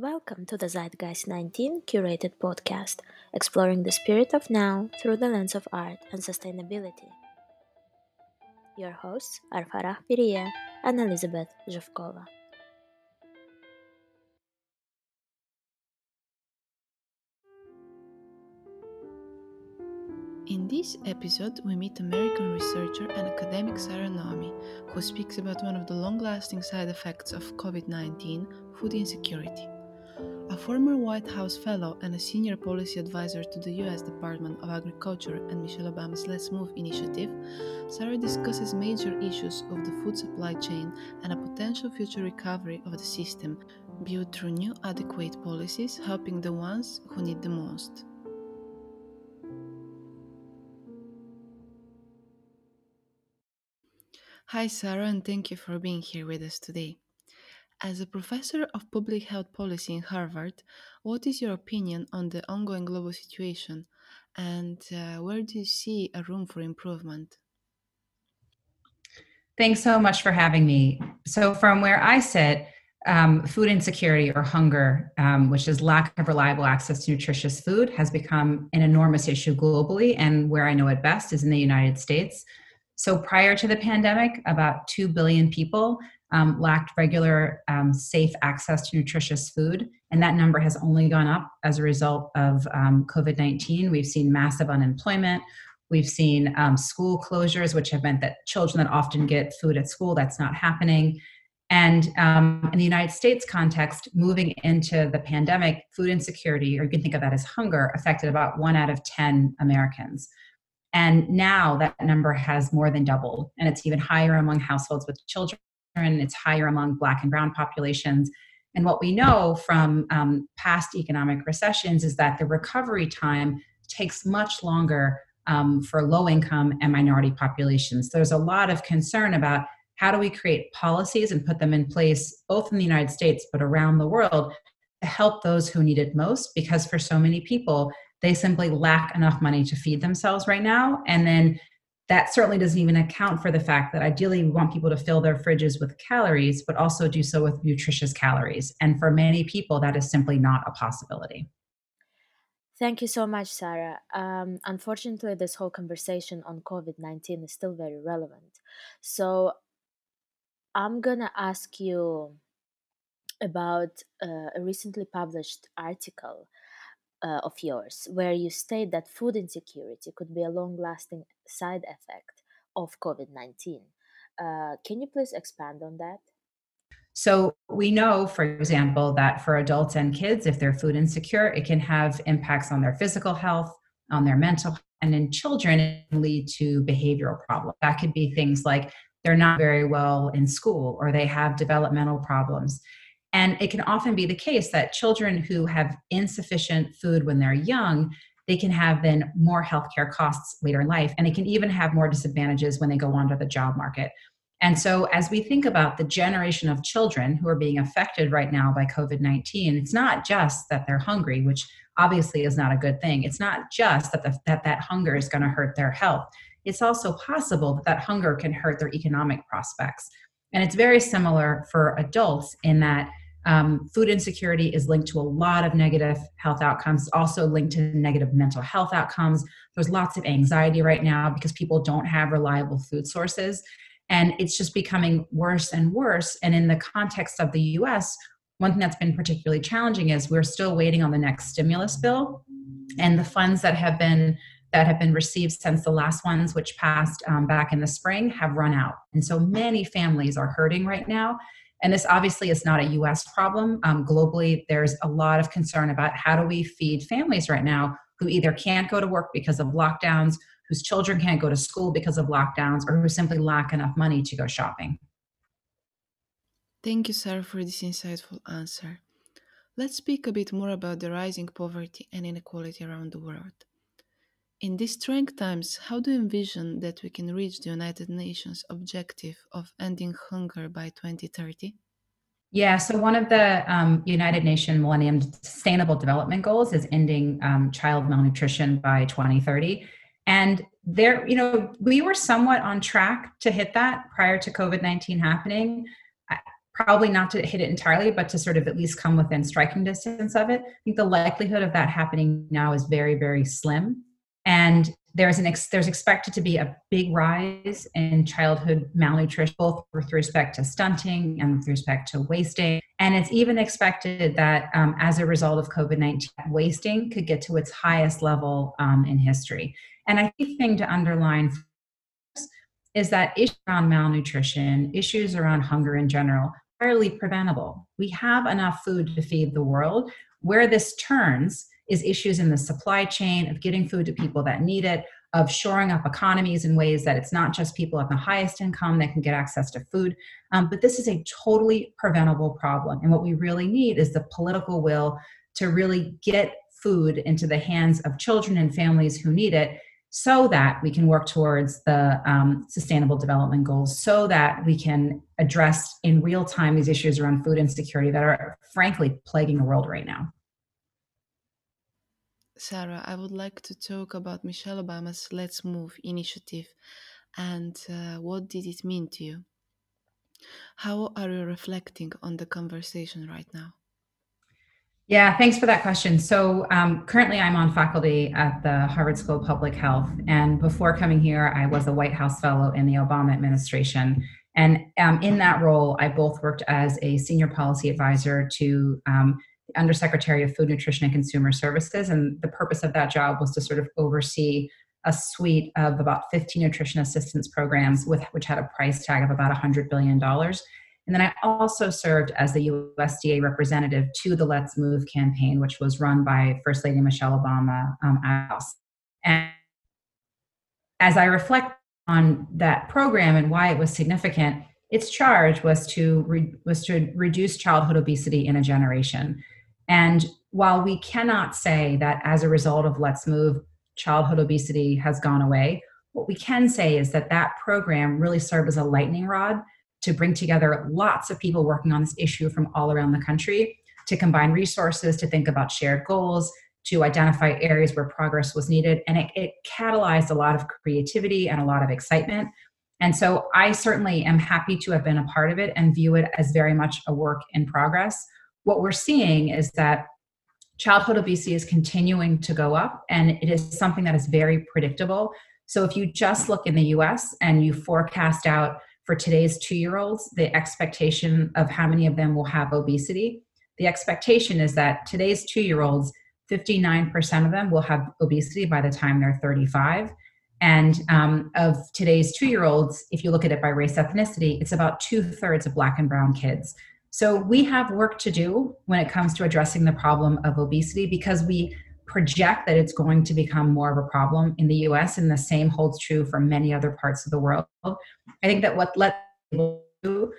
Welcome to the Zeitgeist 19 curated podcast, exploring the spirit of now through the lens of art and sustainability. Your hosts are Farah Piria and Elizabeth Zhevkova. In this episode, we meet American researcher and academic Sara Naomi, who speaks about one of the long lasting side effects of COVID 19 food insecurity. A former White House fellow and a senior policy advisor to the U.S. Department of Agriculture and Michelle Obama's Let's Move initiative, Sara discusses major issues of the food supply chain and a potential future recovery of the system, built through new adequate policies helping the ones who need the most. Hi, Sara, and thank you for being here with us today. As a professor of public health policy in Harvard, what is your opinion on the ongoing global situation and uh, where do you see a room for improvement? Thanks so much for having me. So, from where I sit, um, food insecurity or hunger, um, which is lack of reliable access to nutritious food, has become an enormous issue globally. And where I know it best is in the United States. So prior to the pandemic, about 2 billion people um, lacked regular, um, safe access to nutritious food. And that number has only gone up as a result of um, COVID 19. We've seen massive unemployment. We've seen um, school closures, which have meant that children that often get food at school, that's not happening. And um, in the United States context, moving into the pandemic, food insecurity, or you can think of that as hunger, affected about one out of 10 Americans. And now that number has more than doubled, and it's even higher among households with children. It's higher among Black and Brown populations. And what we know from um, past economic recessions is that the recovery time takes much longer um, for low income and minority populations. There's a lot of concern about how do we create policies and put them in place, both in the United States but around the world, to help those who need it most. Because for so many people, they simply lack enough money to feed themselves right now. And then that certainly doesn't even account for the fact that ideally we want people to fill their fridges with calories, but also do so with nutritious calories. And for many people, that is simply not a possibility. Thank you so much, Sara. Um, unfortunately, this whole conversation on COVID 19 is still very relevant. So I'm going to ask you about uh, a recently published article uh, of yours where you state that food insecurity could be a long lasting side effect of COVID 19. Uh, can you please expand on that? So, we know, for example, that for adults and kids, if they're food insecure, it can have impacts on their physical health, on their mental health, and in children, it can lead to behavioral problems. That could be things like they're not very well in school or they have developmental problems. And it can often be the case that children who have insufficient food when they're young, they can have then more healthcare costs later in life. And they can even have more disadvantages when they go onto the job market. And so, as we think about the generation of children who are being affected right now by COVID 19, it's not just that they're hungry, which obviously is not a good thing. It's not just that the, that, that hunger is going to hurt their health. It's also possible that that hunger can hurt their economic prospects. And it's very similar for adults in that um, food insecurity is linked to a lot of negative health outcomes, also linked to negative mental health outcomes. There's lots of anxiety right now because people don't have reliable food sources. And it's just becoming worse and worse. And in the context of the US, one thing that's been particularly challenging is we're still waiting on the next stimulus bill. And the funds that have been that have been received since the last ones, which passed um, back in the spring, have run out. And so many families are hurting right now. And this obviously is not a US problem. Um, globally, there's a lot of concern about how do we feed families right now who either can't go to work because of lockdowns, whose children can't go to school because of lockdowns, or who simply lack enough money to go shopping. Thank you, Sara, for this insightful answer. Let's speak a bit more about the rising poverty and inequality around the world. In these trying times, how do you envision that we can reach the United Nations objective of ending hunger by 2030? Yeah, so one of the um, United Nations Millennium Sustainable Development Goals is ending um, child malnutrition by 2030. And there, you know, we were somewhat on track to hit that prior to COVID 19 happening probably not to hit it entirely, but to sort of at least come within striking distance of it. I think the likelihood of that happening now is very, very slim. And there's an ex- there's expected to be a big rise in childhood malnutrition, both with respect to stunting and with respect to wasting. And it's even expected that um, as a result of COVID 19, wasting could get to its highest level um, in history. And I think the thing to underline is that issues around malnutrition, issues around hunger in general, are entirely preventable. We have enough food to feed the world. Where this turns is issues in the supply chain of getting food to people that need it, of shoring up economies in ways that it's not just people at the highest income that can get access to food. Um, but this is a totally preventable problem. And what we really need is the political will to really get food into the hands of children and families who need it so that we can work towards the um, sustainable development goals so that we can address in real time these issues around food insecurity that are frankly plaguing the world right now sara i would like to talk about michelle obama's let's move initiative and uh, what did it mean to you how are you reflecting on the conversation right now yeah, thanks for that question. So, um, currently, I'm on faculty at the Harvard School of Public Health. And before coming here, I was a White House Fellow in the Obama administration. And um, in that role, I both worked as a senior policy advisor to um, Undersecretary of Food, Nutrition, and Consumer Services. And the purpose of that job was to sort of oversee a suite of about 15 nutrition assistance programs, with, which had a price tag of about $100 billion and then I also served as the USDA representative to the Let's Move campaign, which was run by First Lady Michelle Obama um, House. And as I reflect on that program and why it was significant, its charge was to re- was to reduce childhood obesity in a generation. And while we cannot say that as a result of Let's Move, childhood obesity has gone away, what we can say is that that program really served as a lightning rod to bring together lots of people working on this issue from all around the country to combine resources, to think about shared goals, to identify areas where progress was needed. And it, it, catalyzed a lot of creativity and a lot of excitement. And so I certainly am happy to have been a part of it and view it as very much a work in progress. What we're seeing is that childhood obesity is continuing to go up, and it is something that is very predictable. So if you just look in the US and you forecast out for today's two year olds, the expectation of how many of them will have obesity. The expectation is that today's two year olds, 59% of them will have obesity by the time they're 35. And um, of today's two year olds, if you look at it by race ethnicity, it's about two thirds of black and brown kids. So we have work to do when it comes to addressing the problem of obesity because we project that it's going to become more of a problem in the US, and the same holds true for many other parts of the world. I think that what let do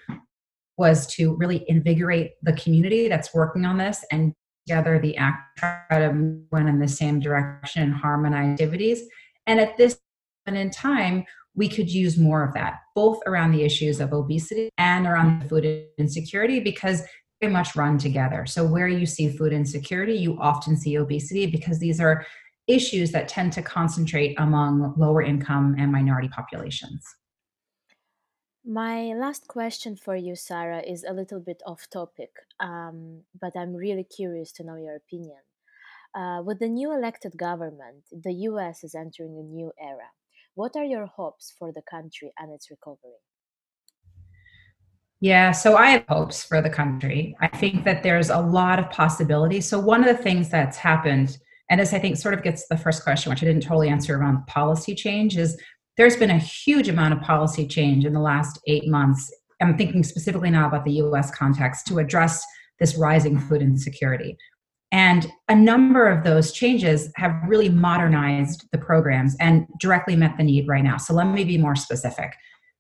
was to really invigorate the community that's working on this and together the act try to move in the same direction and harmonize activities. And at this point in time, we could use more of that, both around the issues of obesity and around food insecurity, because very much run together. So, where you see food insecurity, you often see obesity because these are issues that tend to concentrate among lower income and minority populations. My last question for you, Sara, is a little bit off topic, um, but I'm really curious to know your opinion. Uh, with the new elected government, the US is entering a new era. What are your hopes for the country and its recovery? Yeah, so I have hopes for the country. I think that there's a lot of possibilities. So, one of the things that's happened, and this I think sort of gets the first question, which I didn't totally answer around policy change, is there's been a huge amount of policy change in the last eight months. I'm thinking specifically now about the US context to address this rising food insecurity. And a number of those changes have really modernized the programs and directly met the need right now. So, let me be more specific.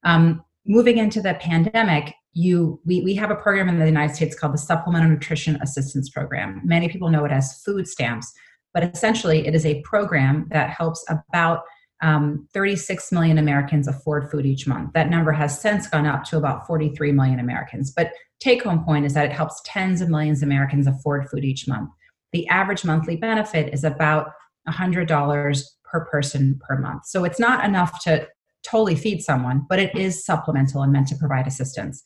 Um, moving into the pandemic, you we, we have a program in the united states called the supplemental nutrition assistance program many people know it as food stamps but essentially it is a program that helps about um, 36 million americans afford food each month that number has since gone up to about 43 million americans but take home point is that it helps tens of millions of americans afford food each month the average monthly benefit is about $100 per person per month so it's not enough to totally feed someone, but it is supplemental and meant to provide assistance.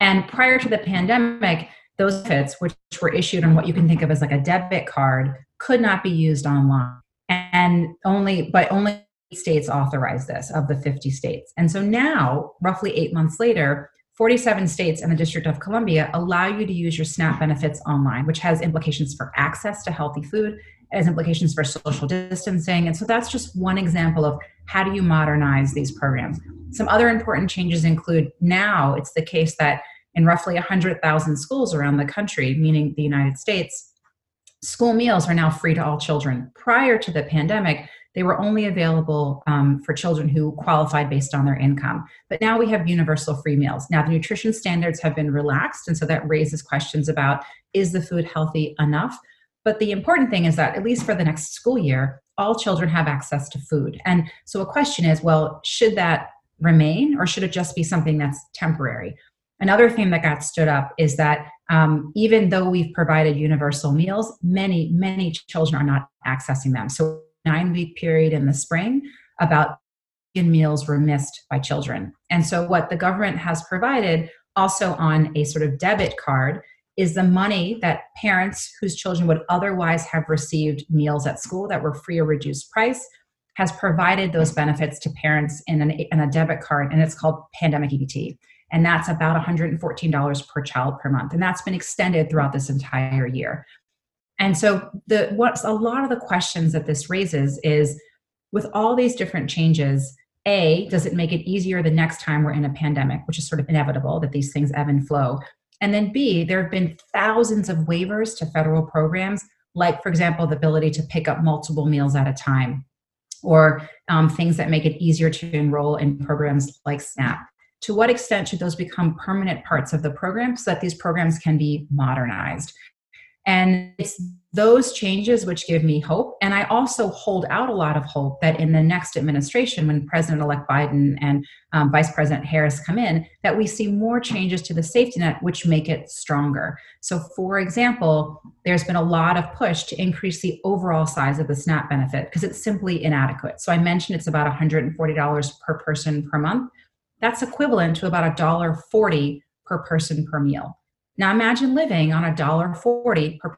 And prior to the pandemic, those benefits, which were issued on what you can think of as like a debit card, could not be used online. And only, but only states authorized this of the 50 states. And so now, roughly eight months later, 47 states and the District of Columbia allow you to use your SNAP benefits online, which has implications for access to healthy food, has implications for social distancing. And so that's just one example of how do you modernize these programs. Some other important changes include now it's the case that in roughly 100,000 schools around the country, meaning the United States, school meals are now free to all children. Prior to the pandemic, they were only available um, for children who qualified based on their income. But now we have universal free meals. Now, the nutrition standards have been relaxed, and so that raises questions about is the food healthy enough? But the important thing is that, at least for the next school year, all children have access to food. And so a question is well, should that remain or should it just be something that's temporary? Another thing that got stood up is that um, even though we've provided universal meals, many, many children are not accessing them. So, nine week period in the spring, about meals were missed by children. And so, what the government has provided also on a sort of debit card is the money that parents whose children would otherwise have received meals at school that were free or reduced price has provided those benefits to parents in, an, in a debit card, and it's called Pandemic EBT. And that's about $114 per child per month. And that's been extended throughout this entire year. And so the what's a lot of the questions that this raises is with all these different changes, A, does it make it easier the next time we're in a pandemic, which is sort of inevitable that these things ebb and flow? And then B, there have been thousands of waivers to federal programs, like, for example, the ability to pick up multiple meals at a time, or um, things that make it easier to enroll in programs like SNAP to what extent should those become permanent parts of the program so that these programs can be modernized? And it's those changes which give me hope. And I also hold out a lot of hope that in the next administration, when President elect Biden and um, Vice President Harris come in, that we see more changes to the safety net which make it stronger. So, for example, there's been a lot of push to increase the overall size of the SNAP benefit because it's simply inadequate. So, I mentioned it's about $140 per person per month that's equivalent to about a dollar per person per meal. Now imagine living on a dollar forty per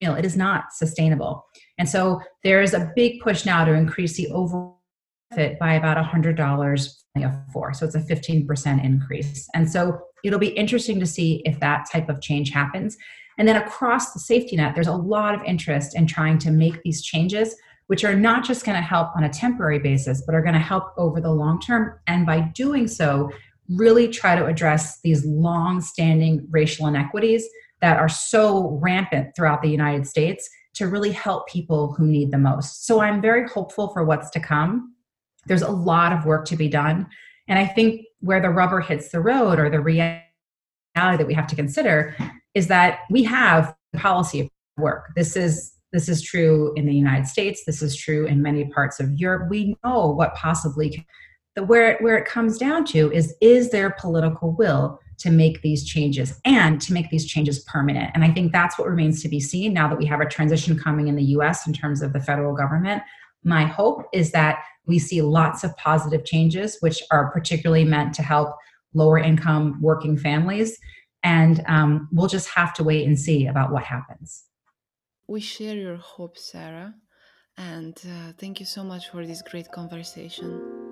meal. It is not sustainable. And so there is a big push now to increase the overall benefit by about a hundred dollars a four. So it's a 15% increase. And so it'll be interesting to see if that type of change happens. And then across the safety net, there's a lot of interest in trying to make these changes which are not just going to help on a temporary basis, but are going to help over the long term. And by doing so, really try to address these long standing racial inequities that are so rampant throughout the United States to really help people who need the most. So I'm very hopeful for what's to come. There's a lot of work to be done. And I think where the rubber hits the road or the reality that we have to consider is that we have policy work. This is this is true in the United States. This is true in many parts of Europe. We know what possibly the where where it comes down to is is there political will to make these changes and to make these changes permanent. And I think that's what remains to be seen now that we have a transition coming in the US in terms of the federal government. My hope is that we see lots of positive changes, which are particularly meant to help lower income working families. And um, we'll just have to wait and see about what happens. We share your hope, Sara. And uh, thank you so much for this great conversation.